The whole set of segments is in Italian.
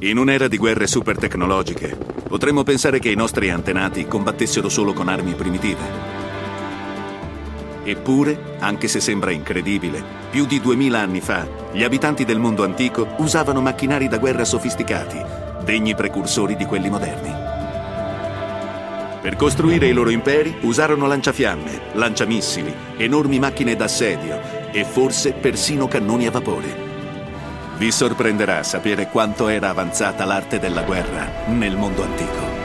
In un'era di guerre super tecnologiche, potremmo pensare che i nostri antenati combattessero solo con armi primitive. Eppure, anche se sembra incredibile, più di 2000 anni fa, gli abitanti del mondo antico usavano macchinari da guerra sofisticati, degni precursori di quelli moderni. Per costruire i loro imperi usarono lanciafiamme, lanciamissili, enormi macchine d'assedio e forse persino cannoni a vapore. Vi sorprenderà sapere quanto era avanzata l'arte della guerra nel mondo antico.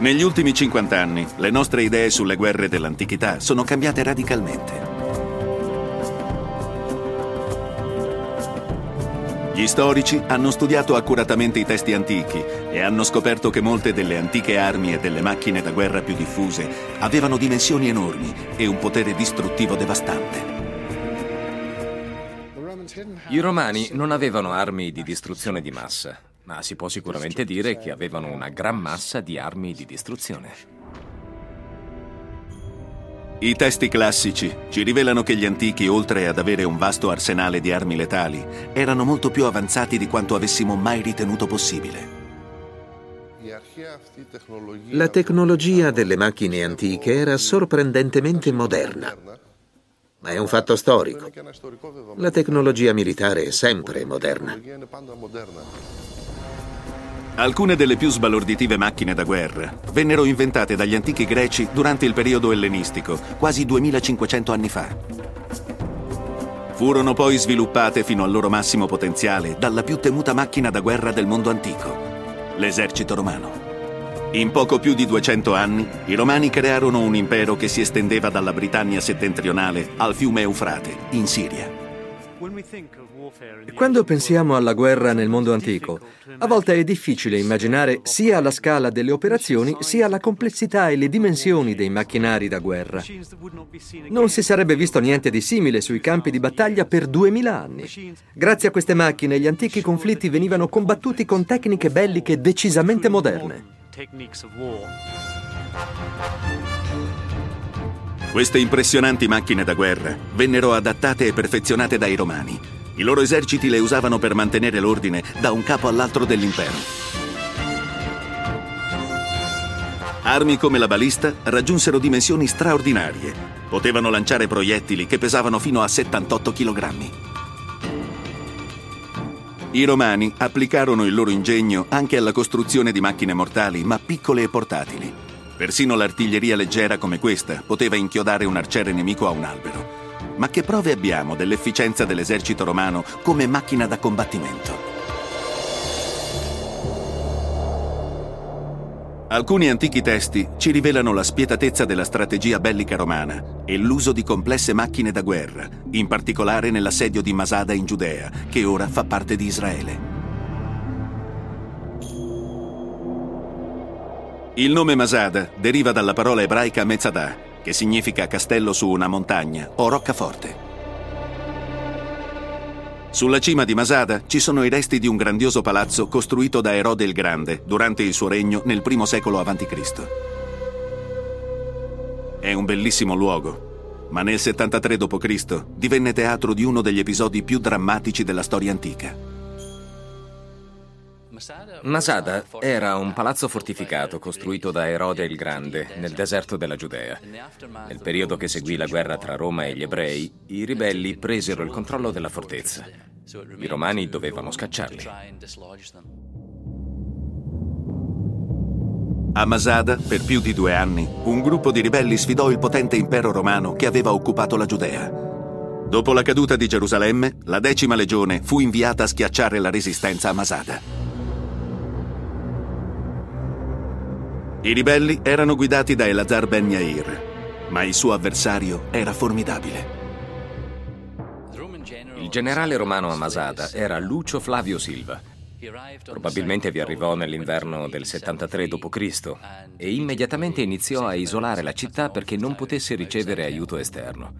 Negli ultimi 50 anni, le nostre idee sulle guerre dell'antichità sono cambiate radicalmente. Gli storici hanno studiato accuratamente i testi antichi e hanno scoperto che molte delle antiche armi e delle macchine da guerra più diffuse avevano dimensioni enormi e un potere distruttivo devastante. I romani non avevano armi di distruzione di massa, ma si può sicuramente dire che avevano una gran massa di armi di distruzione. I testi classici ci rivelano che gli antichi, oltre ad avere un vasto arsenale di armi letali, erano molto più avanzati di quanto avessimo mai ritenuto possibile. La tecnologia delle macchine antiche era sorprendentemente moderna, ma è un fatto storico. La tecnologia militare è sempre moderna. Alcune delle più sbalorditive macchine da guerra vennero inventate dagli antichi greci durante il periodo ellenistico, quasi 2500 anni fa. Furono poi sviluppate fino al loro massimo potenziale dalla più temuta macchina da guerra del mondo antico, l'esercito romano. In poco più di 200 anni, i romani crearono un impero che si estendeva dalla Britannia settentrionale al fiume Eufrate, in Siria. Quando pensiamo alla guerra nel mondo antico, a volte è difficile immaginare sia la scala delle operazioni sia la complessità e le dimensioni dei macchinari da guerra. Non si sarebbe visto niente di simile sui campi di battaglia per duemila anni. Grazie a queste macchine gli antichi conflitti venivano combattuti con tecniche belliche decisamente moderne. Queste impressionanti macchine da guerra vennero adattate e perfezionate dai romani. I loro eserciti le usavano per mantenere l'ordine da un capo all'altro dell'impero. Armi come la balista raggiunsero dimensioni straordinarie. Potevano lanciare proiettili che pesavano fino a 78 kg. I romani applicarono il loro ingegno anche alla costruzione di macchine mortali, ma piccole e portatili. Persino l'artiglieria leggera come questa poteva inchiodare un arciere nemico a un albero. Ma che prove abbiamo dell'efficienza dell'esercito romano come macchina da combattimento? Alcuni antichi testi ci rivelano la spietatezza della strategia bellica romana e l'uso di complesse macchine da guerra, in particolare nell'assedio di Masada in Giudea, che ora fa parte di Israele. Il nome Masada deriva dalla parola ebraica Mezzadah, che significa castello su una montagna o roccaforte. Sulla cima di Masada ci sono i resti di un grandioso palazzo costruito da Erode il Grande durante il suo regno nel primo secolo a.C. È un bellissimo luogo, ma nel 73 d.C. divenne teatro di uno degli episodi più drammatici della storia antica. Masada era un palazzo fortificato costruito da Erode il Grande nel deserto della Giudea. Nel periodo che seguì la guerra tra Roma e gli ebrei, i ribelli presero il controllo della fortezza. I romani dovevano scacciarli. A Masada, per più di due anni, un gruppo di ribelli sfidò il potente impero romano che aveva occupato la Giudea. Dopo la caduta di Gerusalemme, la decima legione fu inviata a schiacciare la resistenza a Masada. I ribelli erano guidati da Elazar ben Yair, ma il suo avversario era formidabile. Il generale romano a era Lucio Flavio Silva. Probabilmente vi arrivò nell'inverno del 73 d.C. e immediatamente iniziò a isolare la città perché non potesse ricevere aiuto esterno.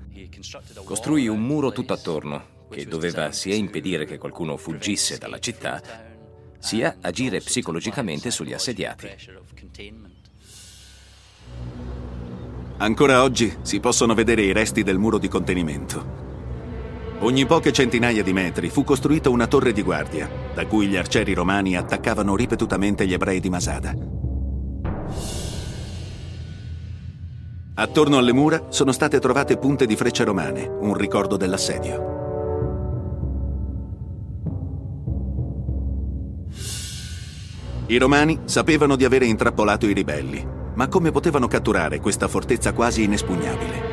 Costruì un muro tutto attorno, che doveva sia impedire che qualcuno fuggisse dalla città, sia agire psicologicamente sugli assediati. Ancora oggi si possono vedere i resti del muro di contenimento. Ogni poche centinaia di metri fu costruita una torre di guardia, da cui gli arcieri romani attaccavano ripetutamente gli ebrei di Masada. Attorno alle mura sono state trovate punte di frecce romane, un ricordo dell'assedio. I romani sapevano di avere intrappolato i ribelli, ma come potevano catturare questa fortezza quasi inespugnabile?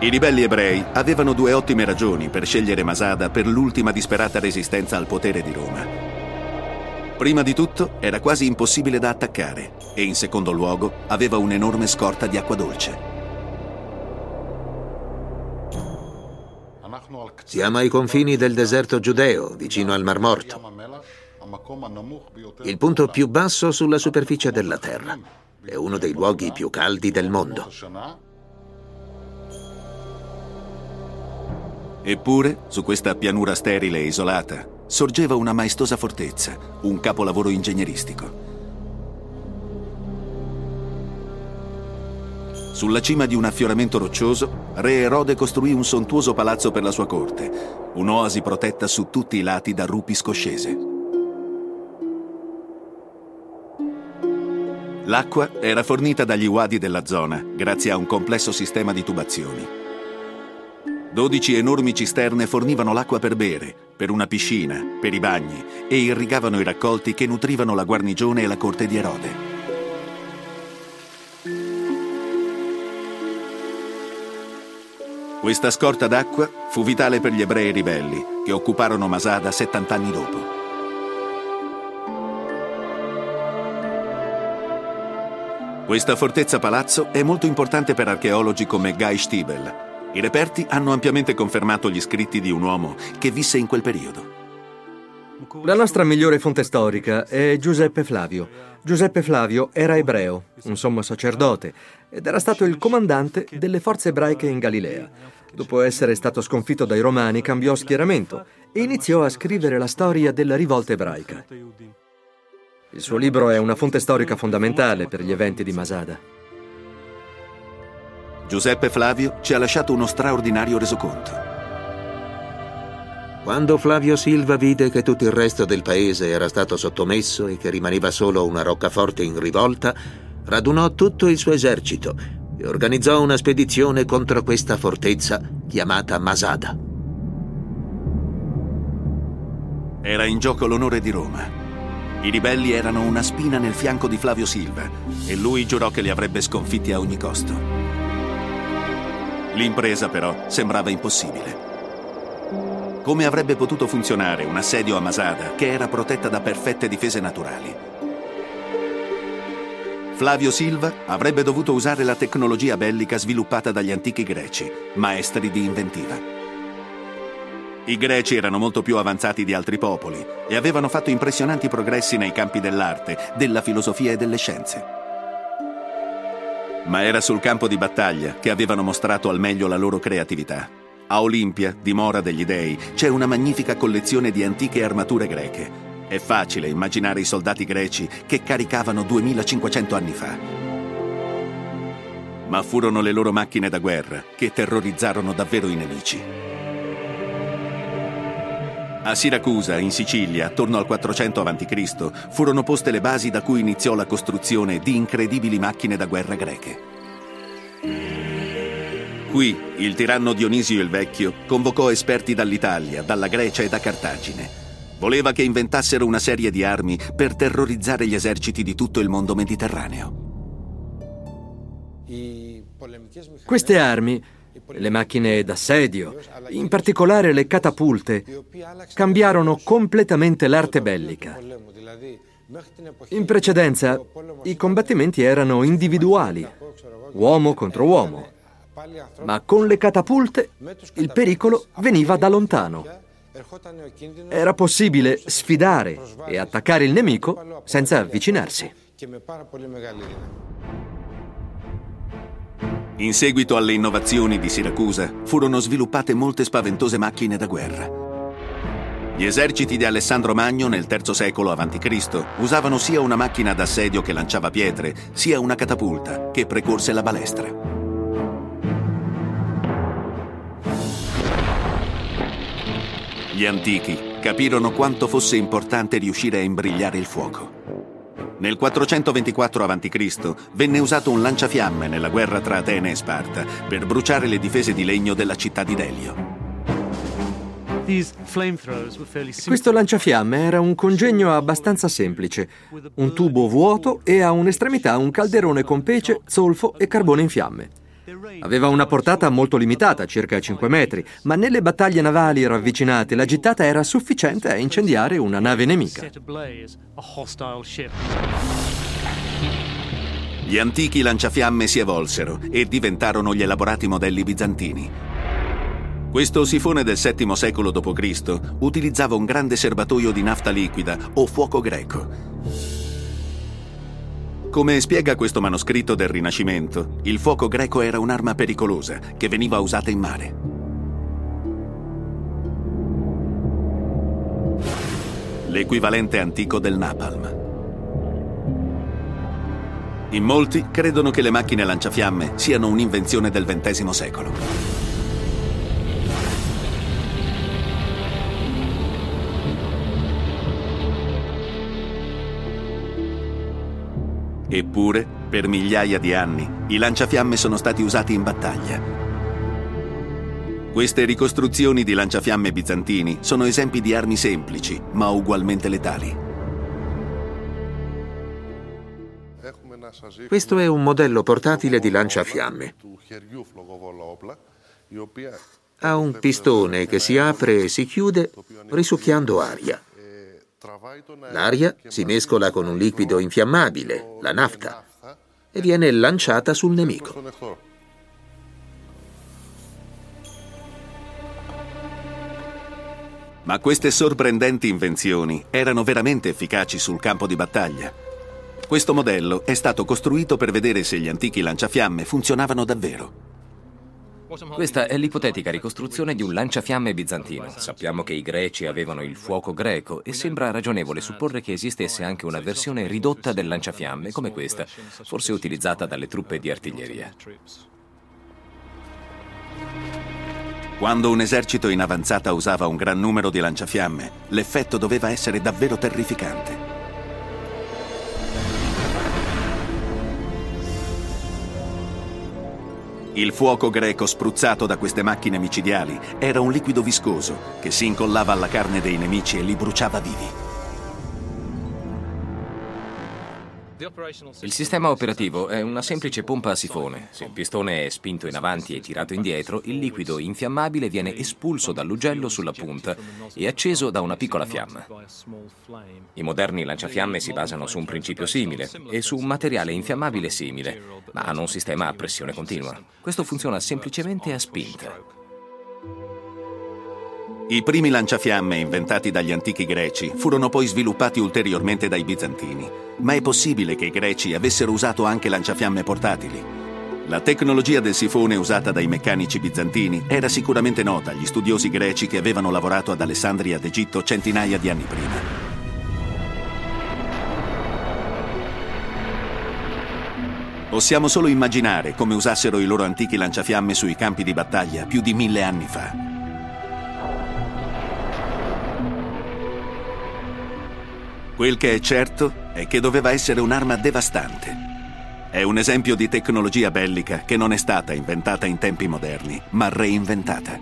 I ribelli ebrei avevano due ottime ragioni per scegliere Masada per l'ultima disperata resistenza al potere di Roma. Prima di tutto era quasi impossibile da attaccare e in secondo luogo aveva un'enorme scorta di acqua dolce. Siamo ai confini del deserto giudeo, vicino al Mar Morto. Il punto più basso sulla superficie della Terra. È uno dei luoghi più caldi del mondo. Eppure, su questa pianura sterile e isolata, sorgeva una maestosa fortezza, un capolavoro ingegneristico. Sulla cima di un affioramento roccioso, re Erode costruì un sontuoso palazzo per la sua corte, un'oasi protetta su tutti i lati da rupi scoscese. L'acqua era fornita dagli wadi della zona, grazie a un complesso sistema di tubazioni. Dodici enormi cisterne fornivano l'acqua per bere, per una piscina, per i bagni e irrigavano i raccolti che nutrivano la guarnigione e la corte di Erode. Questa scorta d'acqua fu vitale per gli ebrei ribelli che occuparono Masada 70 anni dopo. Questa fortezza palazzo è molto importante per archeologi come Guy Stiebel, i reperti hanno ampiamente confermato gli scritti di un uomo che visse in quel periodo. La nostra migliore fonte storica è Giuseppe Flavio. Giuseppe Flavio era ebreo, un sommo sacerdote, ed era stato il comandante delle forze ebraiche in Galilea. Dopo essere stato sconfitto dai Romani, cambiò schieramento e iniziò a scrivere la storia della rivolta ebraica. Il suo libro è una fonte storica fondamentale per gli eventi di Masada. Giuseppe Flavio ci ha lasciato uno straordinario resoconto. Quando Flavio Silva vide che tutto il resto del paese era stato sottomesso e che rimaneva solo una roccaforte in rivolta, radunò tutto il suo esercito e organizzò una spedizione contro questa fortezza chiamata Masada. Era in gioco l'onore di Roma. I ribelli erano una spina nel fianco di Flavio Silva e lui giurò che li avrebbe sconfitti a ogni costo. L'impresa però sembrava impossibile. Come avrebbe potuto funzionare un assedio a Masada che era protetta da perfette difese naturali? Flavio Silva avrebbe dovuto usare la tecnologia bellica sviluppata dagli antichi greci, maestri di inventiva. I greci erano molto più avanzati di altri popoli e avevano fatto impressionanti progressi nei campi dell'arte, della filosofia e delle scienze. Ma era sul campo di battaglia che avevano mostrato al meglio la loro creatività. A Olimpia, dimora degli dei, c'è una magnifica collezione di antiche armature greche. È facile immaginare i soldati greci che caricavano 2500 anni fa. Ma furono le loro macchine da guerra che terrorizzarono davvero i nemici. A Siracusa, in Sicilia, attorno al 400 a.C., furono poste le basi da cui iniziò la costruzione di incredibili macchine da guerra greche. Qui il tiranno Dionisio il Vecchio convocò esperti dall'Italia, dalla Grecia e da Cartagine. Voleva che inventassero una serie di armi per terrorizzare gli eserciti di tutto il mondo mediterraneo. Queste armi le macchine d'assedio, in particolare le catapulte, cambiarono completamente l'arte bellica. In precedenza i combattimenti erano individuali, uomo contro uomo, ma con le catapulte il pericolo veniva da lontano. Era possibile sfidare e attaccare il nemico senza avvicinarsi. In seguito alle innovazioni di Siracusa, furono sviluppate molte spaventose macchine da guerra. Gli eserciti di Alessandro Magno nel III secolo a.C. usavano sia una macchina d'assedio che lanciava pietre, sia una catapulta che precorse la balestra. Gli antichi capirono quanto fosse importante riuscire a imbrigliare il fuoco. Nel 424 a.C. venne usato un lanciafiamme nella guerra tra Atene e Sparta per bruciare le difese di legno della città di Delio. Questo lanciafiamme era un congegno abbastanza semplice, un tubo vuoto e a un'estremità un calderone con pece, zolfo e carbone in fiamme. Aveva una portata molto limitata, circa 5 metri, ma nelle battaglie navali ravvicinate la gittata era sufficiente a incendiare una nave nemica. Gli antichi lanciafiamme si evolsero e diventarono gli elaborati modelli bizantini. Questo sifone del VII secolo d.C. utilizzava un grande serbatoio di nafta liquida o fuoco greco come spiega questo manoscritto del Rinascimento, il fuoco greco era un'arma pericolosa che veniva usata in mare. L'equivalente antico del napalm. In molti credono che le macchine lanciafiamme siano un'invenzione del XX secolo. Eppure, per migliaia di anni, i lanciafiamme sono stati usati in battaglia. Queste ricostruzioni di lanciafiamme bizantini sono esempi di armi semplici, ma ugualmente letali. Questo è un modello portatile di lanciafiamme. Ha un pistone che si apre e si chiude risucchiando aria. L'aria si mescola con un liquido infiammabile, la nafta, e viene lanciata sul nemico. Ma queste sorprendenti invenzioni erano veramente efficaci sul campo di battaglia. Questo modello è stato costruito per vedere se gli antichi lanciafiamme funzionavano davvero. Questa è l'ipotetica ricostruzione di un lanciafiamme bizantino. Sappiamo che i greci avevano il fuoco greco e sembra ragionevole supporre che esistesse anche una versione ridotta del lanciafiamme come questa, forse utilizzata dalle truppe di artiglieria. Quando un esercito in avanzata usava un gran numero di lanciafiamme, l'effetto doveva essere davvero terrificante. Il fuoco greco spruzzato da queste macchine micidiali era un liquido viscoso che si incollava alla carne dei nemici e li bruciava vivi. Il sistema operativo è una semplice pompa a sifone. Se il pistone è spinto in avanti e tirato indietro, il liquido infiammabile viene espulso dall'ugello sulla punta e acceso da una piccola fiamma. I moderni lanciafiamme si basano su un principio simile e su un materiale infiammabile simile, ma hanno un sistema a pressione continua. Questo funziona semplicemente a spinta. I primi lanciafiamme inventati dagli antichi greci furono poi sviluppati ulteriormente dai bizantini, ma è possibile che i greci avessero usato anche lanciafiamme portatili. La tecnologia del sifone usata dai meccanici bizantini era sicuramente nota agli studiosi greci che avevano lavorato ad Alessandria d'Egitto centinaia di anni prima. Possiamo solo immaginare come usassero i loro antichi lanciafiamme sui campi di battaglia più di mille anni fa. Quel che è certo è che doveva essere un'arma devastante. È un esempio di tecnologia bellica che non è stata inventata in tempi moderni, ma reinventata.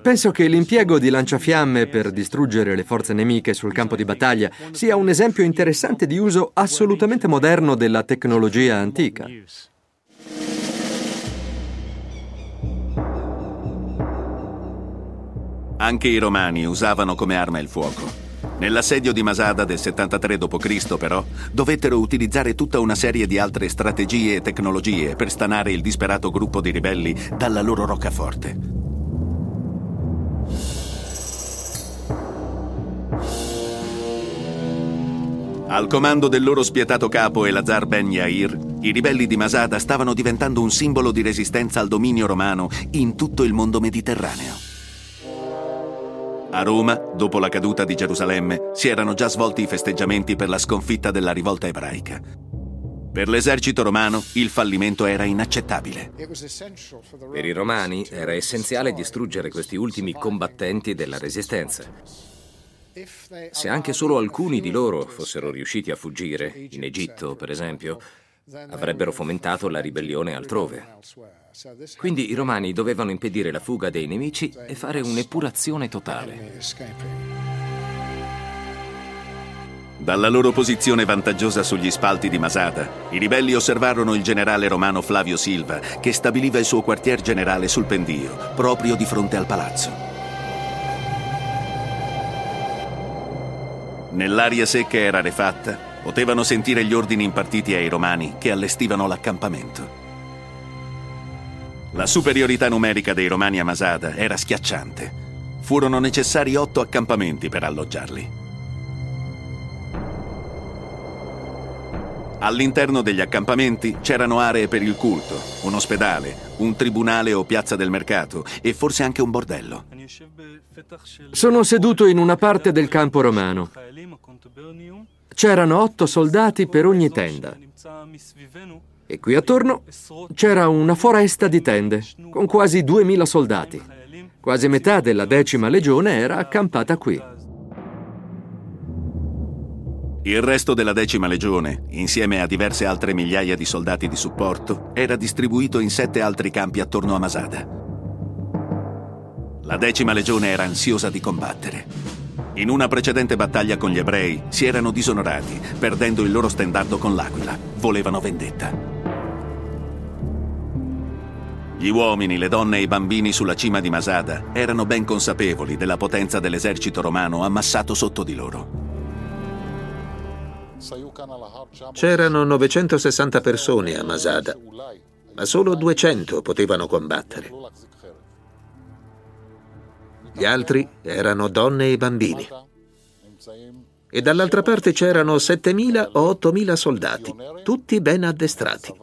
Penso che l'impiego di lanciafiamme per distruggere le forze nemiche sul campo di battaglia sia un esempio interessante di uso assolutamente moderno della tecnologia antica. Anche i romani usavano come arma il fuoco. Nell'assedio di Masada del 73 d.C., però, dovettero utilizzare tutta una serie di altre strategie e tecnologie per stanare il disperato gruppo di ribelli dalla loro roccaforte. Al comando del loro spietato capo Elazar ben Yair, I ribelli di Masada stavano diventando un simbolo di resistenza al dominio romano in tutto il mondo mediterraneo. A Roma, dopo la caduta di Gerusalemme, si erano già svolti i festeggiamenti per la sconfitta della rivolta ebraica. Per l'esercito romano il fallimento era inaccettabile. Per i romani era essenziale distruggere questi ultimi combattenti della resistenza. Se anche solo alcuni di loro fossero riusciti a fuggire, in Egitto per esempio, avrebbero fomentato la ribellione altrove. Quindi i romani dovevano impedire la fuga dei nemici e fare un'epurazione totale. Dalla loro posizione vantaggiosa sugli spalti di Masada, i ribelli osservarono il generale romano Flavio Silva, che stabiliva il suo quartier generale sul pendio, proprio di fronte al palazzo. Nell'aria secca e rarefatta, potevano sentire gli ordini impartiti ai romani che allestivano l'accampamento. La superiorità numerica dei romani a Masada era schiacciante. Furono necessari otto accampamenti per alloggiarli. All'interno degli accampamenti c'erano aree per il culto, un ospedale, un tribunale o piazza del mercato e forse anche un bordello. Sono seduto in una parte del campo romano. C'erano otto soldati per ogni tenda. E qui attorno c'era una foresta di tende, con quasi duemila soldati. Quasi metà della decima legione era accampata qui. Il resto della decima legione, insieme a diverse altre migliaia di soldati di supporto, era distribuito in sette altri campi attorno a Masada. La decima legione era ansiosa di combattere. In una precedente battaglia con gli ebrei si erano disonorati, perdendo il loro stendardo con l'aquila. Volevano vendetta. Gli uomini, le donne e i bambini sulla cima di Masada erano ben consapevoli della potenza dell'esercito romano ammassato sotto di loro. C'erano 960 persone a Masada, ma solo 200 potevano combattere. Gli altri erano donne e bambini. E dall'altra parte c'erano 7.000 o 8.000 soldati, tutti ben addestrati.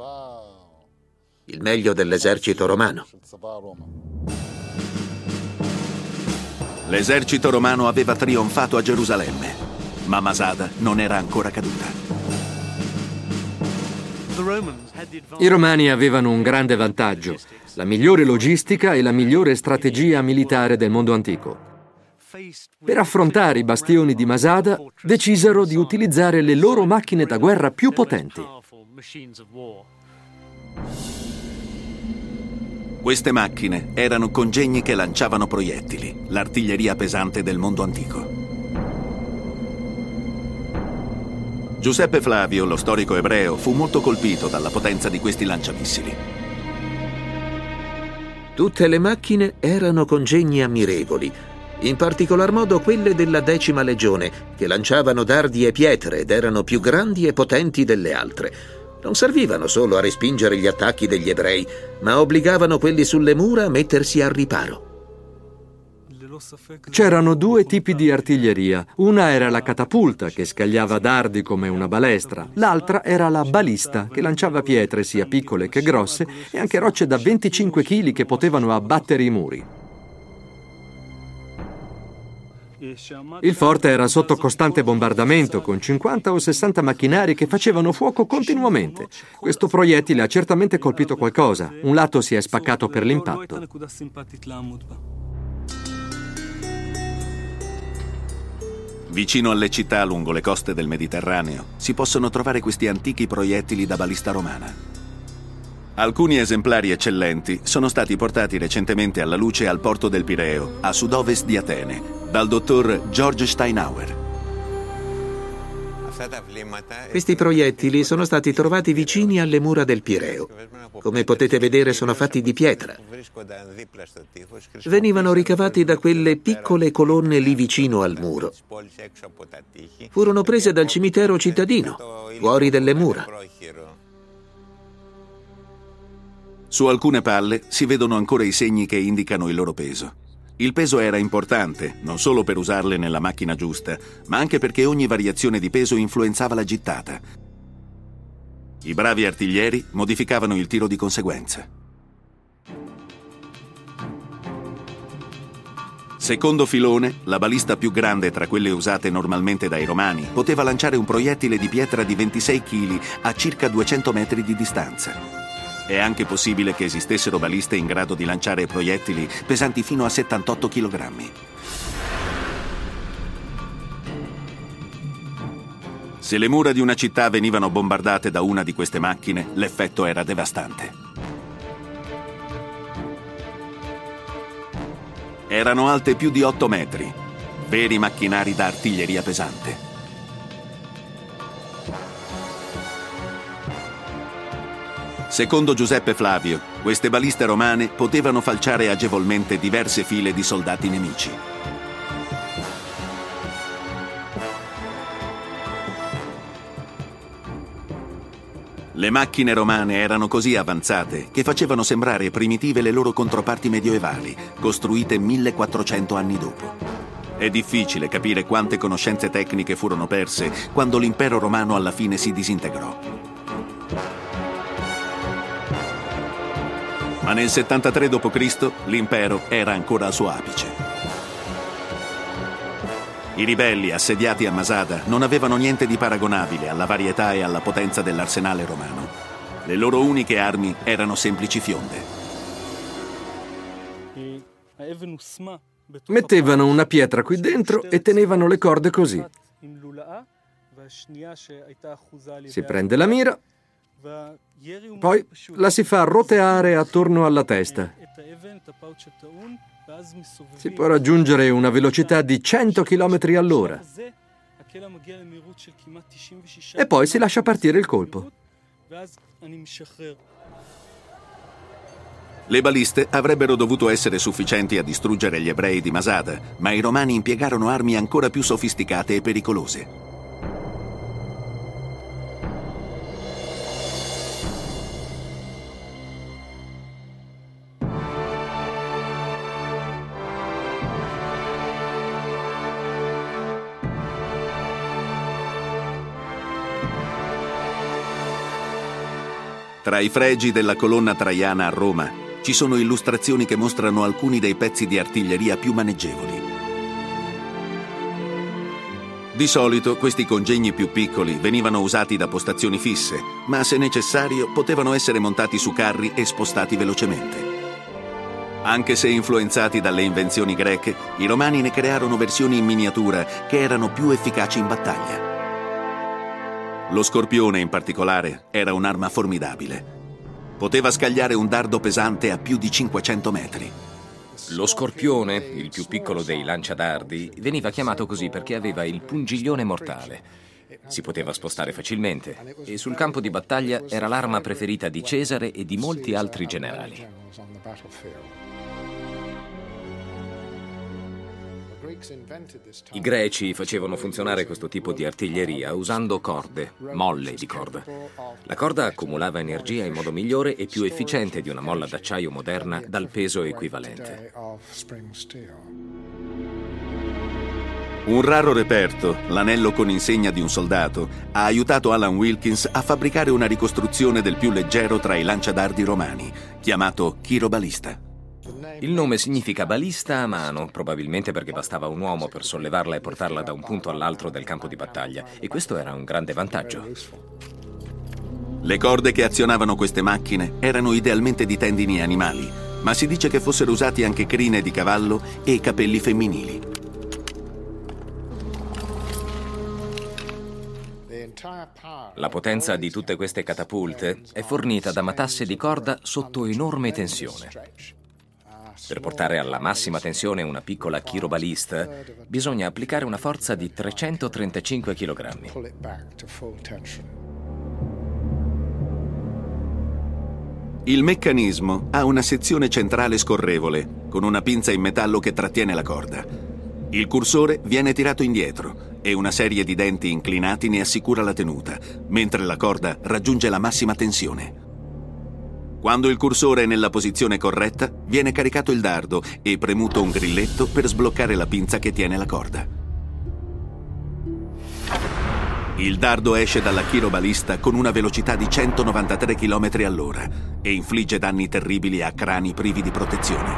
Il meglio dell'esercito romano. L'esercito romano aveva trionfato a Gerusalemme ma Masada non era ancora caduta. I romani avevano un grande vantaggio, la migliore logistica e la migliore strategia militare del mondo antico. Per affrontare i bastioni di Masada decisero di utilizzare le loro macchine da guerra più potenti. Queste macchine erano congegni che lanciavano proiettili, l'artiglieria pesante del mondo antico. Giuseppe Flavio, lo storico ebreo, fu molto colpito dalla potenza di questi lanciamissili. Tutte le macchine erano congegni ammirevoli, in particolar modo quelle della decima legione, che lanciavano dardi e pietre ed erano più grandi e potenti delle altre. Non servivano solo a respingere gli attacchi degli ebrei, ma obbligavano quelli sulle mura a mettersi al riparo. C'erano due tipi di artiglieria. Una era la catapulta, che scagliava dardi come una balestra. L'altra era la balista, che lanciava pietre sia piccole che grosse e anche rocce da 25 kg che potevano abbattere i muri. Il forte era sotto costante bombardamento, con 50 o 60 macchinari che facevano fuoco continuamente. Questo proiettile ha certamente colpito qualcosa. Un lato si è spaccato per l'impatto. Vicino alle città lungo le coste del Mediterraneo si possono trovare questi antichi proiettili da balista romana. Alcuni esemplari eccellenti sono stati portati recentemente alla luce al porto del Pireo, a sud-ovest di Atene, dal dottor George Steinauer. Questi proiettili sono stati trovati vicini alle mura del Pireo. Come potete vedere sono fatti di pietra. Venivano ricavati da quelle piccole colonne lì vicino al muro. Furono prese dal cimitero cittadino, fuori delle mura. Su alcune palle si vedono ancora i segni che indicano il loro peso. Il peso era importante, non solo per usarle nella macchina giusta, ma anche perché ogni variazione di peso influenzava la gittata. I bravi artiglieri modificavano il tiro di conseguenza. Secondo filone, la balista più grande tra quelle usate normalmente dai romani poteva lanciare un proiettile di pietra di 26 kg a circa 200 metri di distanza. È anche possibile che esistessero baliste in grado di lanciare proiettili pesanti fino a 78 kg. Se le mura di una città venivano bombardate da una di queste macchine, l'effetto era devastante. Erano alte più di 8 metri, veri macchinari da artiglieria pesante. Secondo Giuseppe Flavio, queste baliste romane potevano falciare agevolmente diverse file di soldati nemici. Le macchine romane erano così avanzate che facevano sembrare primitive le loro controparti medioevali, costruite 1400 anni dopo. È difficile capire quante conoscenze tecniche furono perse quando l'impero romano alla fine si disintegrò. Ma nel 73 d.C. l'impero era ancora al suo apice. I ribelli assediati a Masada non avevano niente di paragonabile alla varietà e alla potenza dell'arsenale romano. Le loro uniche armi erano semplici fionde. Mettevano una pietra qui dentro e tenevano le corde così. Si prende la mira, poi la si fa roteare attorno alla testa. Si può raggiungere una velocità di 100 km all'ora. E poi si lascia partire il colpo. Le baliste avrebbero dovuto essere sufficienti a distruggere gli ebrei di Masada, ma i romani impiegarono armi ancora più sofisticate e pericolose. Tra i fregi della colonna traiana a Roma ci sono illustrazioni che mostrano alcuni dei pezzi di artiglieria più maneggevoli. Di solito questi congegni più piccoli venivano usati da postazioni fisse, ma se necessario potevano essere montati su carri e spostati velocemente. Anche se influenzati dalle invenzioni greche, i romani ne crearono versioni in miniatura che erano più efficaci in battaglia. Lo scorpione, in particolare, era un'arma formidabile. Poteva scagliare un dardo pesante a più di 500 metri. Lo scorpione, il più piccolo dei lanciadardi, veniva chiamato così perché aveva il pungiglione mortale. Si poteva spostare facilmente e sul campo di battaglia era l'arma preferita di Cesare e di molti altri generali. I greci facevano funzionare questo tipo di artiglieria usando corde, molle di corda. La corda accumulava energia in modo migliore e più efficiente di una molla d'acciaio moderna dal peso equivalente. Un raro reperto, l'anello con insegna di un soldato, ha aiutato Alan Wilkins a fabbricare una ricostruzione del più leggero tra i lanciadardi romani, chiamato chirobalista. Il nome significa balista a mano, probabilmente perché bastava un uomo per sollevarla e portarla da un punto all'altro del campo di battaglia, e questo era un grande vantaggio. Le corde che azionavano queste macchine erano idealmente di tendini animali, ma si dice che fossero usati anche crine di cavallo e capelli femminili. La potenza di tutte queste catapulte è fornita da matasse di corda sotto enorme tensione. Per portare alla massima tensione una piccola chirobalista bisogna applicare una forza di 335 kg. Il meccanismo ha una sezione centrale scorrevole, con una pinza in metallo che trattiene la corda. Il cursore viene tirato indietro e una serie di denti inclinati ne assicura la tenuta, mentre la corda raggiunge la massima tensione. Quando il cursore è nella posizione corretta, viene caricato il dardo e premuto un grilletto per sbloccare la pinza che tiene la corda. Il dardo esce dalla chirobalista con una velocità di 193 km all'ora e infligge danni terribili a crani privi di protezione.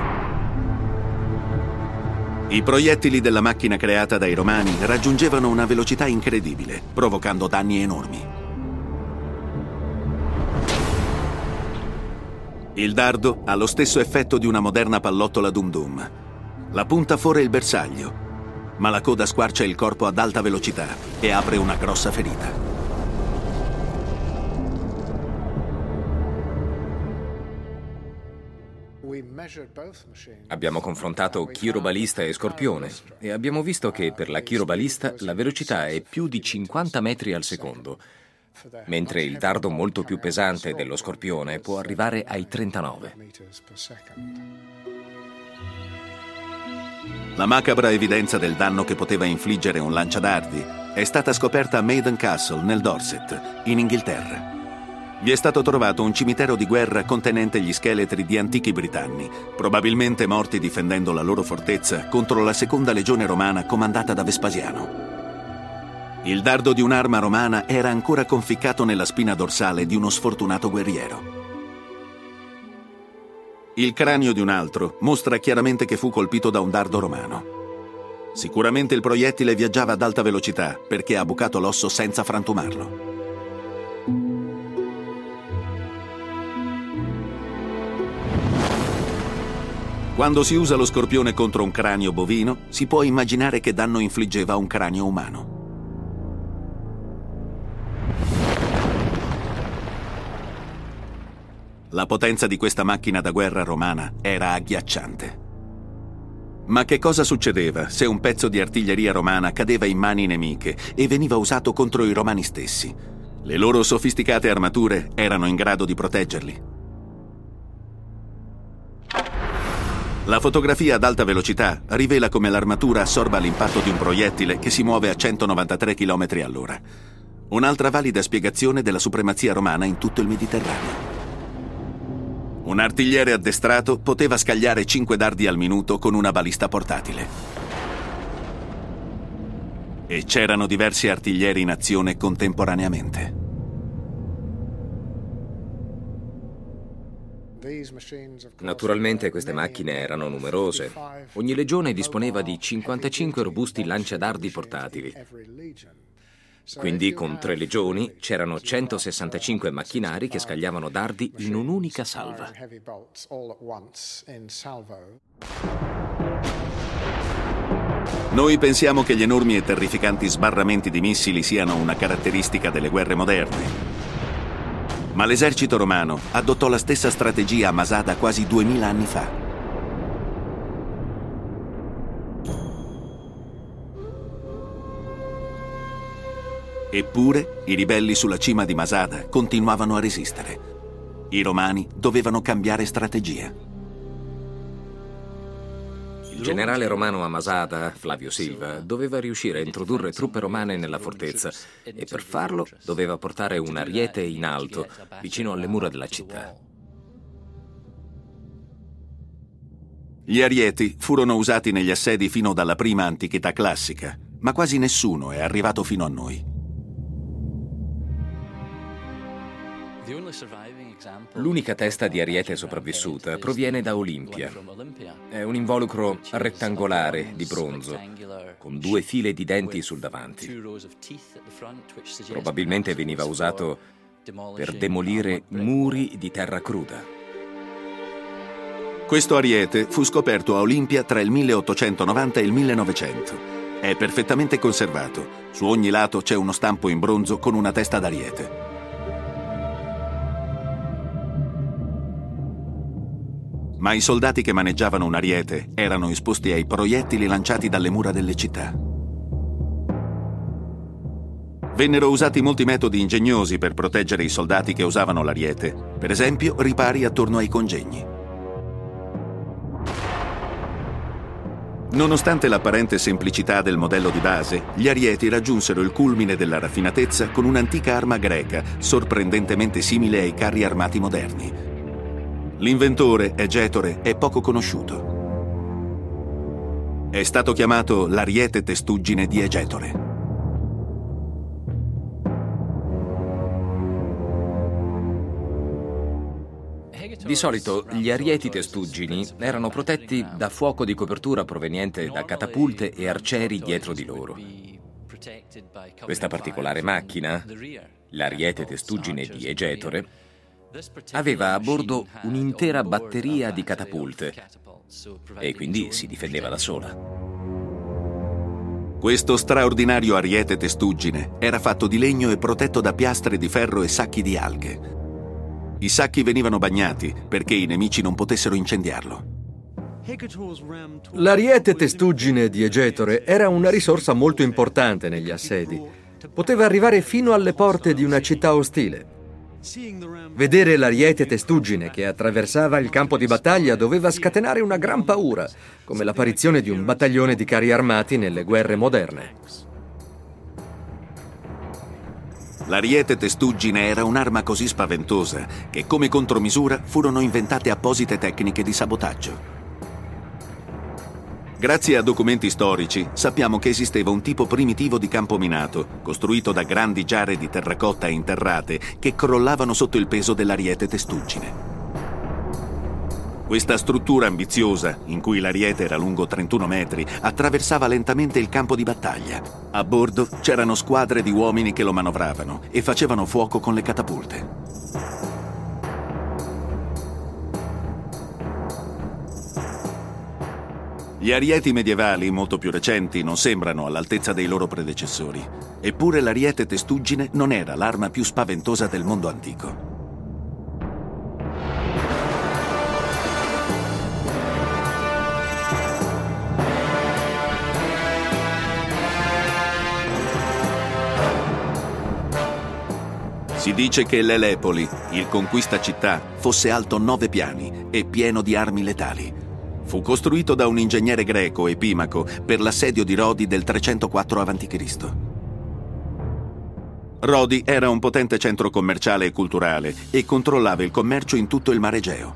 I proiettili della macchina creata dai romani raggiungevano una velocità incredibile, provocando danni enormi. Il dardo ha lo stesso effetto di una moderna pallottola Dum Dum. La punta fore il bersaglio, ma la coda squarcia il corpo ad alta velocità e apre una grossa ferita. Abbiamo confrontato chirobalista e scorpione e abbiamo visto che per la chirobalista la velocità è più di 50 metri al secondo, mentre il dardo molto più pesante dello scorpione può arrivare ai 39. La macabra evidenza del danno che poteva infliggere un lanciadardi è stata scoperta a Maiden Castle, nel Dorset, in Inghilterra. Vi è stato trovato un cimitero di guerra contenente gli scheletri di antichi britanni, probabilmente morti difendendo la loro fortezza contro la seconda legione romana comandata da Vespasiano. Il dardo di un'arma romana era ancora conficcato nella spina dorsale di uno sfortunato guerriero. Il cranio di un altro mostra chiaramente che fu colpito da un dardo romano. Sicuramente il proiettile viaggiava ad alta velocità perché ha bucato l'osso senza frantumarlo. Quando si usa lo scorpione contro un cranio bovino, si può immaginare che danno infliggeva un cranio umano. La potenza di questa macchina da guerra romana era agghiacciante. Ma che cosa succedeva se un pezzo di artiglieria romana cadeva in mani nemiche e veniva usato contro i romani stessi? Le loro sofisticate armature erano in grado di proteggerli. La fotografia ad alta velocità rivela come l'armatura assorba l'impatto di un proiettile che si muove a 193 km all'ora. Un'altra valida spiegazione della supremazia romana in tutto il Mediterraneo. Un artigliere addestrato poteva scagliare 5 dardi al minuto con una balista portatile. E c'erano diversi artiglieri in azione contemporaneamente. Naturalmente queste macchine erano numerose. Ogni legione disponeva di 55 robusti lanciadardi portatili. Quindi con tre legioni c'erano 165 macchinari che scagliavano dardi in un'unica salva. Noi pensiamo che gli enormi e terrificanti sbarramenti di missili siano una caratteristica delle guerre moderne. Ma l'esercito romano adottò la stessa strategia a Masada quasi duemila anni fa. Eppure i ribelli sulla cima di Masada continuavano a resistere. I romani dovevano cambiare strategia. Il generale romano a Masada, Flavio Silva, doveva riuscire a introdurre truppe romane nella fortezza e per farlo doveva portare un ariete in alto, vicino alle mura della città. Gli arieti furono usati negli assedi fino dalla prima antichità classica, ma quasi nessuno è arrivato fino a noi. L'unica testa di ariete sopravvissuta proviene da Olimpia. È un involucro rettangolare di bronzo, con due file di denti sul davanti. Probabilmente veniva usato per demolire muri di terra cruda. Questo ariete fu scoperto a Olimpia tra il 1890 e il 1900. È perfettamente conservato. Su ogni lato c'è uno stampo in bronzo con una testa d'ariete. Ma i soldati che maneggiavano un ariete erano esposti ai proiettili lanciati dalle mura delle città. Vennero usati molti metodi ingegnosi per proteggere i soldati che usavano l'ariete, per esempio ripari attorno ai congegni. Nonostante l'apparente semplicità del modello di base, gli arieti raggiunsero il culmine della raffinatezza con un'antica arma greca, sorprendentemente simile ai carri armati moderni, L'inventore, Egetore, è poco conosciuto. È stato chiamato l'ariete testuggine di Egetore. Di solito gli arieti testuggini erano protetti da fuoco di copertura proveniente da catapulte e arcieri dietro di loro. Questa particolare macchina, l'ariete testuggine di Egetore, aveva a bordo un'intera batteria di catapulte e quindi si difendeva da sola. Questo straordinario ariete testuggine era fatto di legno e protetto da piastre di ferro e sacchi di alghe. I sacchi venivano bagnati perché i nemici non potessero incendiarlo. L'ariete testuggine di Egetore era una risorsa molto importante negli assedi. Poteva arrivare fino alle porte di una città ostile. Vedere l'ariete testuggine che attraversava il campo di battaglia doveva scatenare una gran paura, come l'apparizione di un battaglione di carri armati nelle guerre moderne. L'ariete testuggine era un'arma così spaventosa che come contromisura furono inventate apposite tecniche di sabotaggio. Grazie a documenti storici sappiamo che esisteva un tipo primitivo di campo minato, costruito da grandi giare di terracotta interrate che crollavano sotto il peso dell'ariete testuggine. Questa struttura ambiziosa, in cui l'ariete era lungo 31 metri, attraversava lentamente il campo di battaglia. A bordo c'erano squadre di uomini che lo manovravano e facevano fuoco con le catapulte. Gli arieti medievali, molto più recenti, non sembrano all'altezza dei loro predecessori. Eppure l'ariete testuggine non era l'arma più spaventosa del mondo antico. Si dice che l'Elepoli, il conquista città, fosse alto nove piani e pieno di armi letali. Fu costruito da un ingegnere greco, Epimaco, per l'assedio di Rodi del 304 a.C. Rodi era un potente centro commerciale e culturale e controllava il commercio in tutto il mare Egeo.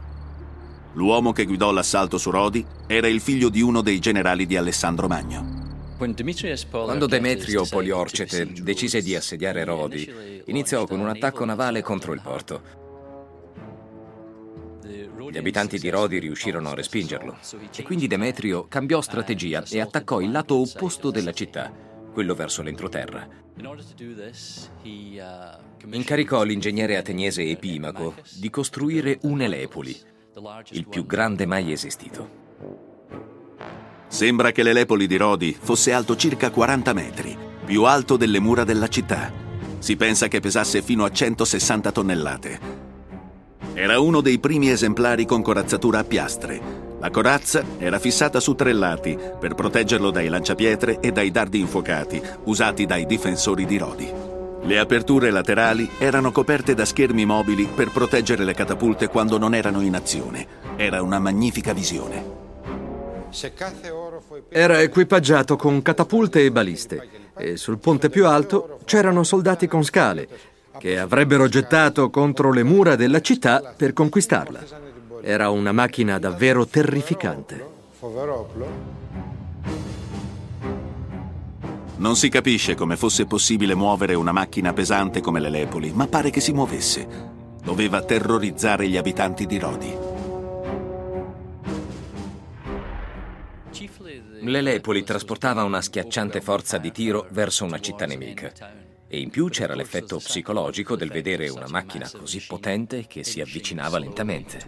L'uomo che guidò l'assalto su Rodi era il figlio di uno dei generali di Alessandro Magno. Quando Demetrio Poliorcete decise di assediare Rodi, iniziò con un attacco navale contro il porto. Gli abitanti di Rodi riuscirono a respingerlo e quindi Demetrio cambiò strategia e attaccò il lato opposto della città, quello verso l'entroterra. Incaricò l'ingegnere ateniese Epimaco di costruire un'Elepoli, il più grande mai esistito. Sembra che l'Elepoli di Rodi fosse alto circa 40 metri, più alto delle mura della città. Si pensa che pesasse fino a 160 tonnellate. Era uno dei primi esemplari con corazzatura a piastre. La corazza era fissata su tre lati per proteggerlo dai lanciapietre e dai dardi infuocati usati dai difensori di Rodi. Le aperture laterali erano coperte da schermi mobili per proteggere le catapulte quando non erano in azione. Era una magnifica visione. Era equipaggiato con catapulte e baliste e sul ponte più alto c'erano soldati con scale che avrebbero gettato contro le mura della città per conquistarla. Era una macchina davvero terrificante. Non si capisce come fosse possibile muovere una macchina pesante come l'Elepoli, ma pare che si muovesse. Doveva terrorizzare gli abitanti di Rodi. L'Elepoli trasportava una schiacciante forza di tiro verso una città nemica. E in più c'era l'effetto psicologico del vedere una macchina così potente che si avvicinava lentamente.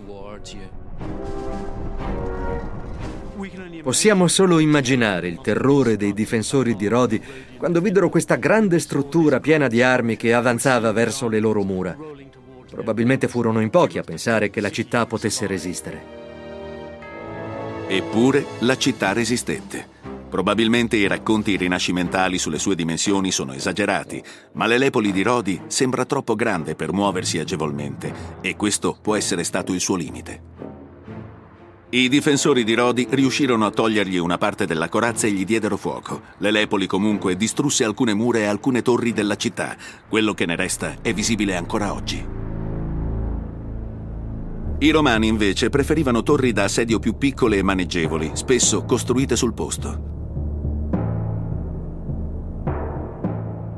Possiamo solo immaginare il terrore dei difensori di Rodi quando videro questa grande struttura piena di armi che avanzava verso le loro mura. Probabilmente furono in pochi a pensare che la città potesse resistere. Eppure la città resistette. Probabilmente i racconti rinascimentali sulle sue dimensioni sono esagerati, ma l'Elepoli di Rodi sembra troppo grande per muoversi agevolmente e questo può essere stato il suo limite. I difensori di Rodi riuscirono a togliergli una parte della corazza e gli diedero fuoco. L'Elepoli comunque distrusse alcune mura e alcune torri della città. Quello che ne resta è visibile ancora oggi. I romani invece preferivano torri da assedio più piccole e maneggevoli, spesso costruite sul posto.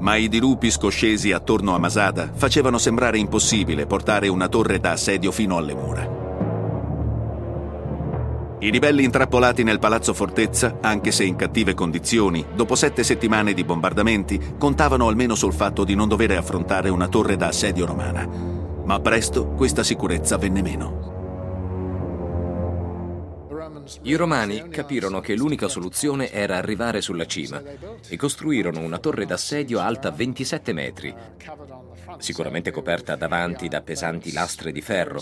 Ma i dirupi scoscesi attorno a Masada facevano sembrare impossibile portare una torre da assedio fino alle mura. I ribelli intrappolati nel palazzo fortezza, anche se in cattive condizioni, dopo sette settimane di bombardamenti, contavano almeno sul fatto di non dover affrontare una torre da assedio romana. Ma presto questa sicurezza venne meno. I romani capirono che l'unica soluzione era arrivare sulla cima e costruirono una torre d'assedio alta 27 metri, sicuramente coperta davanti da pesanti lastre di ferro,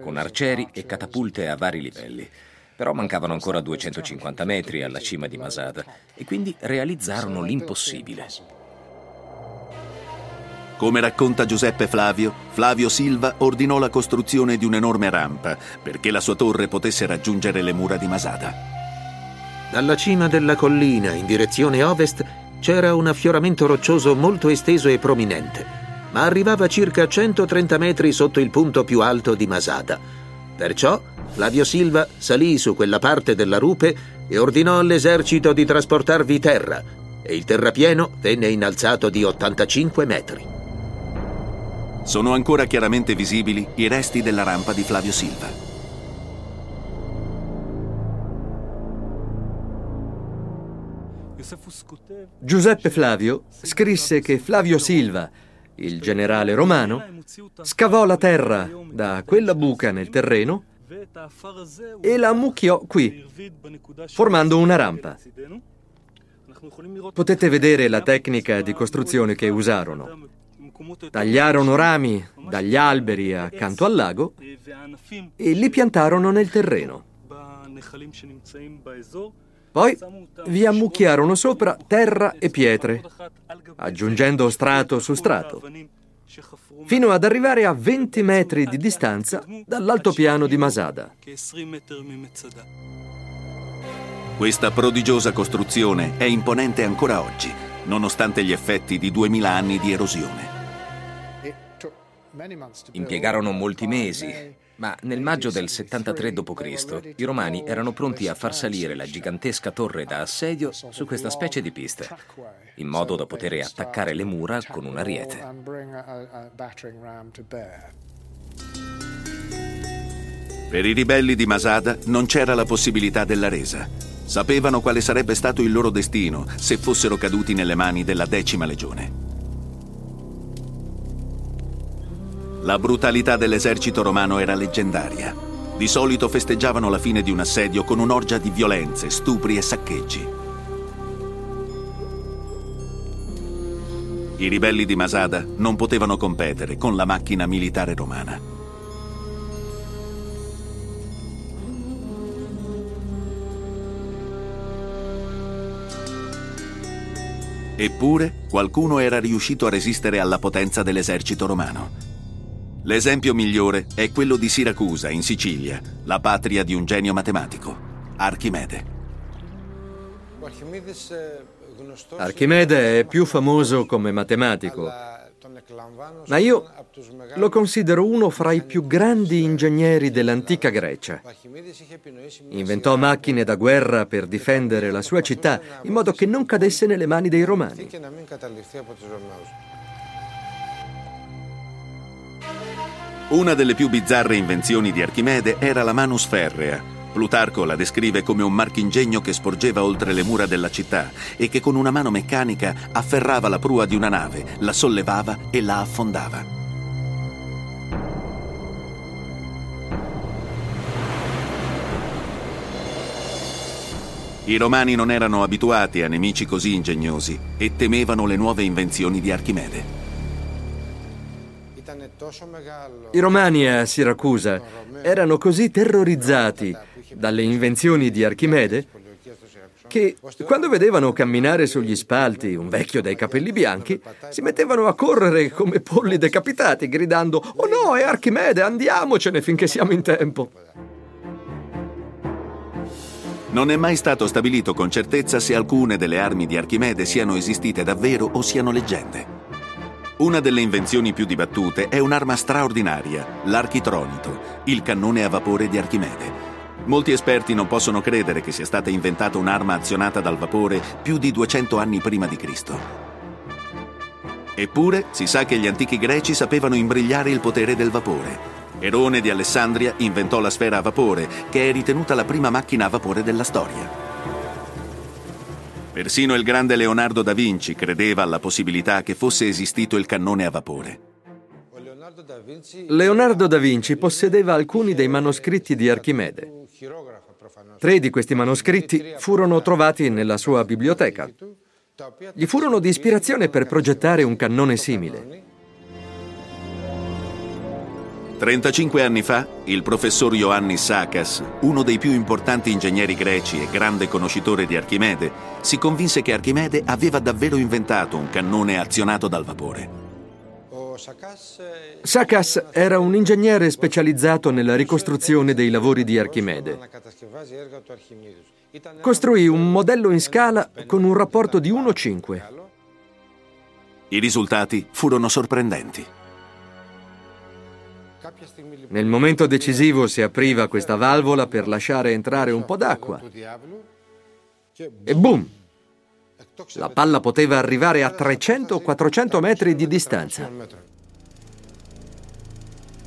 con arcieri e catapulte a vari livelli. Però mancavano ancora 250 metri alla cima di Masada e quindi realizzarono l'impossibile. Come racconta Giuseppe Flavio, Flavio Silva ordinò la costruzione di un'enorme rampa perché la sua torre potesse raggiungere le mura di Masada. Dalla cima della collina in direzione ovest c'era un affioramento roccioso molto esteso e prominente, ma arrivava circa 130 metri sotto il punto più alto di Masada. Perciò Flavio Silva salì su quella parte della rupe e ordinò all'esercito di trasportarvi terra e il terrapieno venne innalzato di 85 metri. Sono ancora chiaramente visibili i resti della rampa di Flavio Silva. Giuseppe Flavio scrisse che Flavio Silva, il generale romano, scavò la terra da quella buca nel terreno e la ammucchiò qui, formando una rampa. Potete vedere la tecnica di costruzione che usarono. Tagliarono rami dagli alberi accanto al lago e li piantarono nel terreno. Poi vi ammucchiarono sopra terra e pietre, aggiungendo strato su strato, fino ad arrivare a 20 metri di distanza dall'altopiano di Masada. Questa prodigiosa costruzione è imponente ancora oggi, nonostante gli effetti di 2000 anni di erosione. Impiegarono molti mesi, ma nel maggio del 73 d.C. i romani erano pronti a far salire la gigantesca torre da assedio su questa specie di pista, in modo da poter attaccare le mura con un ariete. Per i ribelli di Masada non c'era la possibilità della resa. Sapevano quale sarebbe stato il loro destino se fossero caduti nelle mani della decima legione. La brutalità dell'esercito romano era leggendaria. Di solito festeggiavano la fine di un assedio con un'orgia di violenze, stupri e saccheggi. I ribelli di Masada non potevano competere con la macchina militare romana. Eppure qualcuno era riuscito a resistere alla potenza dell'esercito romano. L'esempio migliore è quello di Siracusa, in Sicilia, la patria di un genio matematico, Archimede. Archimede è più famoso come matematico, ma io lo considero uno fra i più grandi ingegneri dell'antica Grecia. Inventò macchine da guerra per difendere la sua città in modo che non cadesse nelle mani dei romani. Una delle più bizzarre invenzioni di Archimede era la manus ferrea. Plutarco la descrive come un marchingegno che sporgeva oltre le mura della città e che con una mano meccanica afferrava la prua di una nave, la sollevava e la affondava. I romani non erano abituati a nemici così ingegnosi e temevano le nuove invenzioni di Archimede. I romani a Siracusa erano così terrorizzati dalle invenzioni di Archimede che quando vedevano camminare sugli spalti un vecchio dai capelli bianchi si mettevano a correre come polli decapitati gridando Oh no, è Archimede, andiamocene finché siamo in tempo. Non è mai stato stabilito con certezza se alcune delle armi di Archimede siano esistite davvero o siano leggende. Una delle invenzioni più dibattute è un'arma straordinaria, l'architronito, il cannone a vapore di Archimede. Molti esperti non possono credere che sia stata inventata un'arma azionata dal vapore più di 200 anni prima di Cristo. Eppure si sa che gli antichi greci sapevano imbrigliare il potere del vapore Erone di Alessandria inventò la sfera a vapore, che è ritenuta la prima macchina a vapore della storia. Persino il grande Leonardo da Vinci credeva alla possibilità che fosse esistito il cannone a vapore. Leonardo da Vinci possedeva alcuni dei manoscritti di Archimede. Tre di questi manoscritti furono trovati nella sua biblioteca. Gli furono di ispirazione per progettare un cannone simile. 35 anni fa, il professor Ioannis Sakas, uno dei più importanti ingegneri greci e grande conoscitore di Archimede, si convinse che Archimede aveva davvero inventato un cannone azionato dal vapore. Sakas era un ingegnere specializzato nella ricostruzione dei lavori di Archimede. Costruì un modello in scala con un rapporto di 1-5. I risultati furono sorprendenti. Nel momento decisivo si apriva questa valvola per lasciare entrare un po' d'acqua. E boom! La palla poteva arrivare a 300-400 metri di distanza.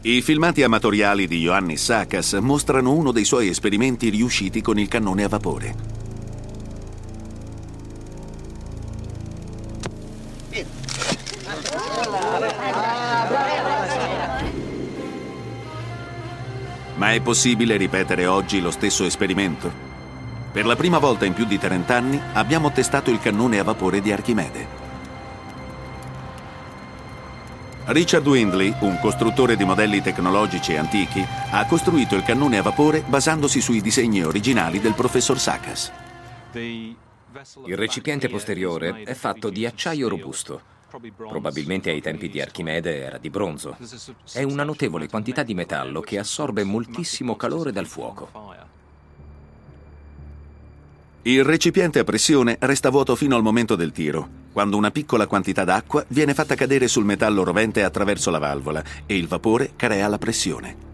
I filmati amatoriali di Ioannis Sakas mostrano uno dei suoi esperimenti riusciti con il cannone a vapore. Ma è possibile ripetere oggi lo stesso esperimento? Per la prima volta in più di 30 anni abbiamo testato il cannone a vapore di Archimede. Richard Windley, un costruttore di modelli tecnologici antichi, ha costruito il cannone a vapore basandosi sui disegni originali del professor Sakas. Il recipiente posteriore è fatto di acciaio robusto Probabilmente ai tempi di Archimede era di bronzo. È una notevole quantità di metallo che assorbe moltissimo calore dal fuoco. Il recipiente a pressione resta vuoto fino al momento del tiro, quando una piccola quantità d'acqua viene fatta cadere sul metallo rovente attraverso la valvola e il vapore crea la pressione.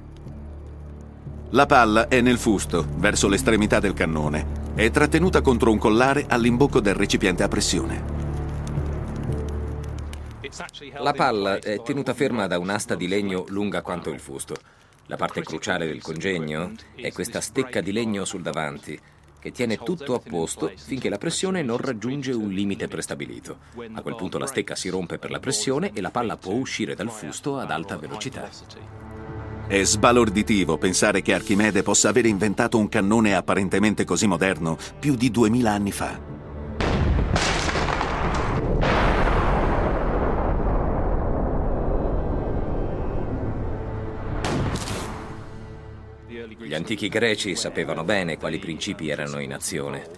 La palla è nel fusto, verso l'estremità del cannone, e trattenuta contro un collare all'imbocco del recipiente a pressione. La palla è tenuta ferma da un'asta di legno lunga quanto il fusto. La parte cruciale del congegno è questa stecca di legno sul davanti, che tiene tutto a posto finché la pressione non raggiunge un limite prestabilito. A quel punto la stecca si rompe per la pressione e la palla può uscire dal fusto ad alta velocità. È sbalorditivo pensare che Archimede possa aver inventato un cannone apparentemente così moderno più di duemila anni fa. Gli antichi greci sapevano bene quali principi erano in azione.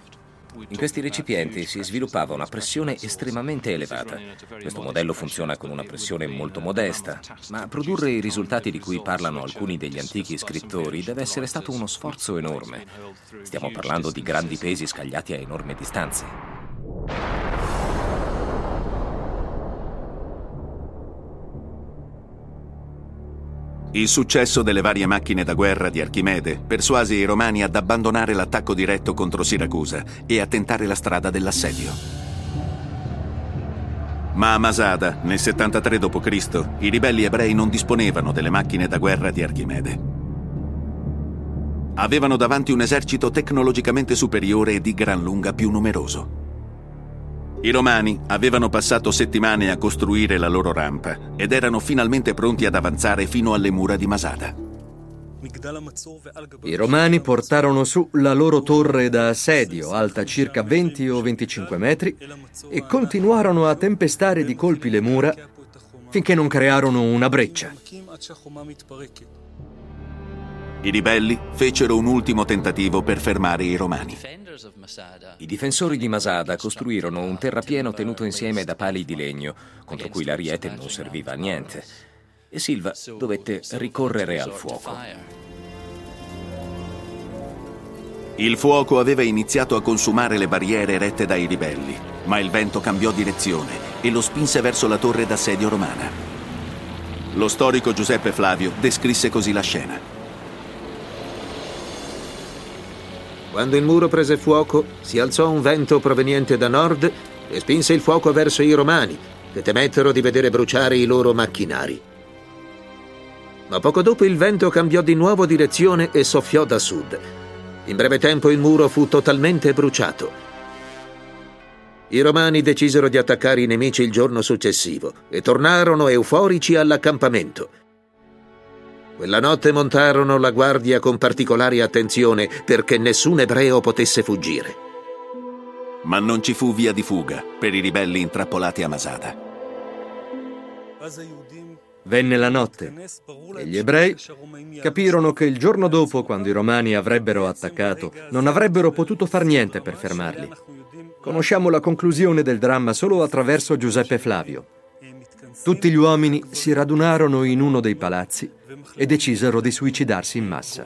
In questi recipienti si sviluppava una pressione estremamente elevata. Questo modello funziona con una pressione molto modesta, ma produrre i risultati di cui parlano alcuni degli antichi scrittori deve essere stato uno sforzo enorme. Stiamo parlando di grandi pesi scagliati a enormi distanze. Il successo delle varie macchine da guerra di Archimede persuase i romani ad abbandonare l'attacco diretto contro Siracusa e a tentare la strada dell'assedio. Ma a Masada, nel 73 d.C., i ribelli ebrei non disponevano delle macchine da guerra di Archimede. Avevano davanti un esercito tecnologicamente superiore e di gran lunga più numeroso. I romani avevano passato settimane a costruire la loro rampa ed erano finalmente pronti ad avanzare fino alle mura di Masada. I romani portarono su la loro torre da assedio, alta circa 20 o 25 metri, e continuarono a tempestare di colpi le mura finché non crearono una breccia. I ribelli fecero un ultimo tentativo per fermare i romani. I difensori di Masada costruirono un terrapieno tenuto insieme da pali di legno, contro cui l'ariete non serviva a niente, e Silva dovette ricorrere al fuoco. Il fuoco aveva iniziato a consumare le barriere erette dai ribelli, ma il vento cambiò direzione e lo spinse verso la torre d'assedio romana. Lo storico Giuseppe Flavio descrisse così la scena. Quando il muro prese fuoco, si alzò un vento proveniente da nord e spinse il fuoco verso i romani, che temettero di vedere bruciare i loro macchinari. ma poco dopo il vento cambiò di nuovo direzione e soffiò da sud. In breve tempo il muro fu totalmente bruciato. I romani decisero di attaccare i nemici il giorno successivo e tornarono euforici all'accampamento. Quella notte montarono la guardia con particolare attenzione perché nessun ebreo potesse fuggire. Ma non ci fu via di fuga per i ribelli intrappolati a Masada. Venne la notte e gli ebrei capirono che il giorno dopo, quando i romani avrebbero attaccato, non avrebbero potuto far niente per fermarli. Conosciamo la conclusione del dramma solo attraverso Giuseppe Flavio. Tutti gli uomini si radunarono in uno dei palazzi e decisero di suicidarsi in massa.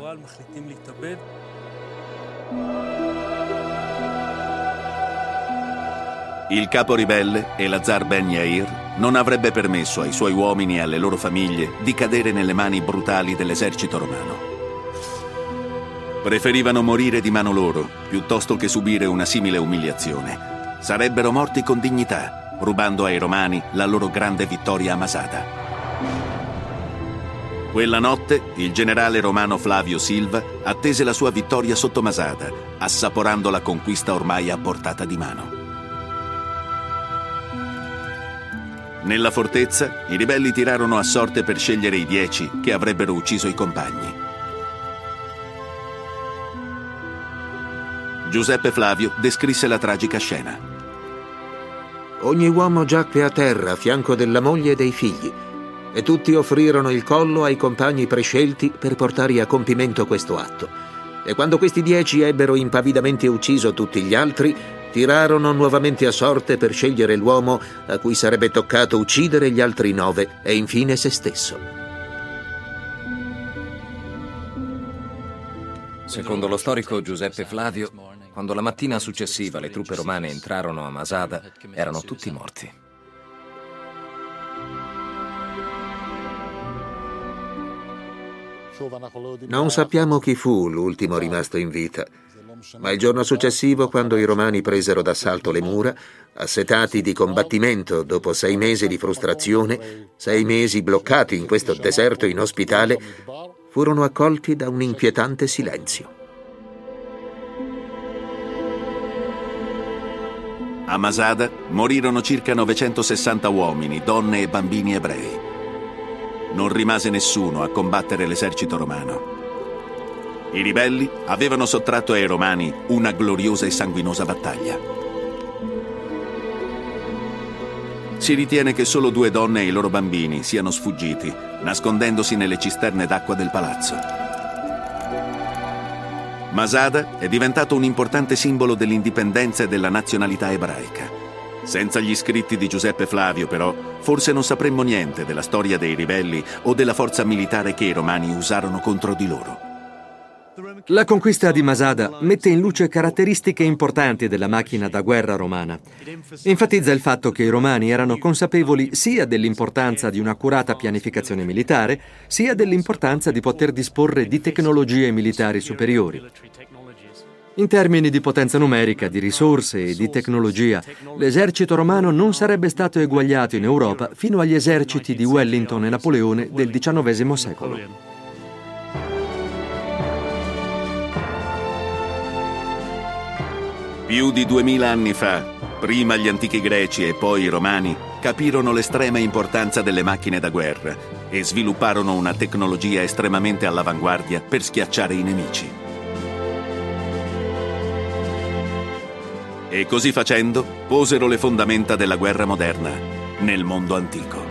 Il capo ribelle, Elazar Ben Yair, non avrebbe permesso ai suoi uomini e alle loro famiglie di cadere nelle mani brutali dell'esercito romano. Preferivano morire di mano loro piuttosto che subire una simile umiliazione. Sarebbero morti con dignità, rubando ai romani la loro grande vittoria a Masada. Quella notte il generale romano Flavio Silva attese la sua vittoria sotto Masada, assaporando la conquista ormai a portata di mano. Nella fortezza i ribelli tirarono a sorte per scegliere i dieci che avrebbero ucciso i compagni. Giuseppe Flavio descrisse la tragica scena. Ogni uomo giacque a terra a fianco della moglie e dei figli e tutti offrirono il collo ai compagni prescelti per portare a compimento questo atto. E quando questi dieci ebbero impavidamente ucciso tutti gli altri, tirarono nuovamente a sorte per scegliere l'uomo a cui sarebbe toccato uccidere gli altri nove e infine se stesso. Secondo lo storico Giuseppe Flavio, quando la mattina successiva le truppe romane entrarono a Masada, erano tutti morti. Non sappiamo chi fu l'ultimo rimasto in vita, ma il giorno successivo, quando i romani presero d'assalto le mura, assetati di combattimento dopo sei mesi di frustrazione, sei mesi bloccati in questo deserto inospitale, furono accolti da un inquietante silenzio. A Masada morirono circa 960 uomini, donne e bambini ebrei. Non rimase nessuno a combattere l'esercito romano. I ribelli avevano sottratto ai romani una gloriosa e sanguinosa battaglia. Si ritiene che solo due donne e i loro bambini siano sfuggiti, nascondendosi nelle cisterne d'acqua del palazzo. Masada è diventato un importante simbolo dell'indipendenza e della nazionalità ebraica. Senza gli scritti di Giuseppe Flavio, però, forse non sapremmo niente della storia dei ribelli o della forza militare che i romani usarono contro di loro. La conquista di Masada mette in luce caratteristiche importanti della macchina da guerra romana. Enfatizza il fatto che i romani erano consapevoli sia dell'importanza di un'accurata pianificazione militare, sia dell'importanza di poter disporre di tecnologie militari superiori. In termini di potenza numerica, di risorse e di tecnologia, l'esercito romano non sarebbe stato eguagliato in Europa fino agli eserciti di Wellington e Napoleone del XIX secolo. Più di duemila anni fa, prima gli antichi greci e poi i romani capirono l'estrema importanza delle macchine da guerra e svilupparono una tecnologia estremamente all'avanguardia per schiacciare i nemici. E così facendo posero le fondamenta della guerra moderna nel mondo antico.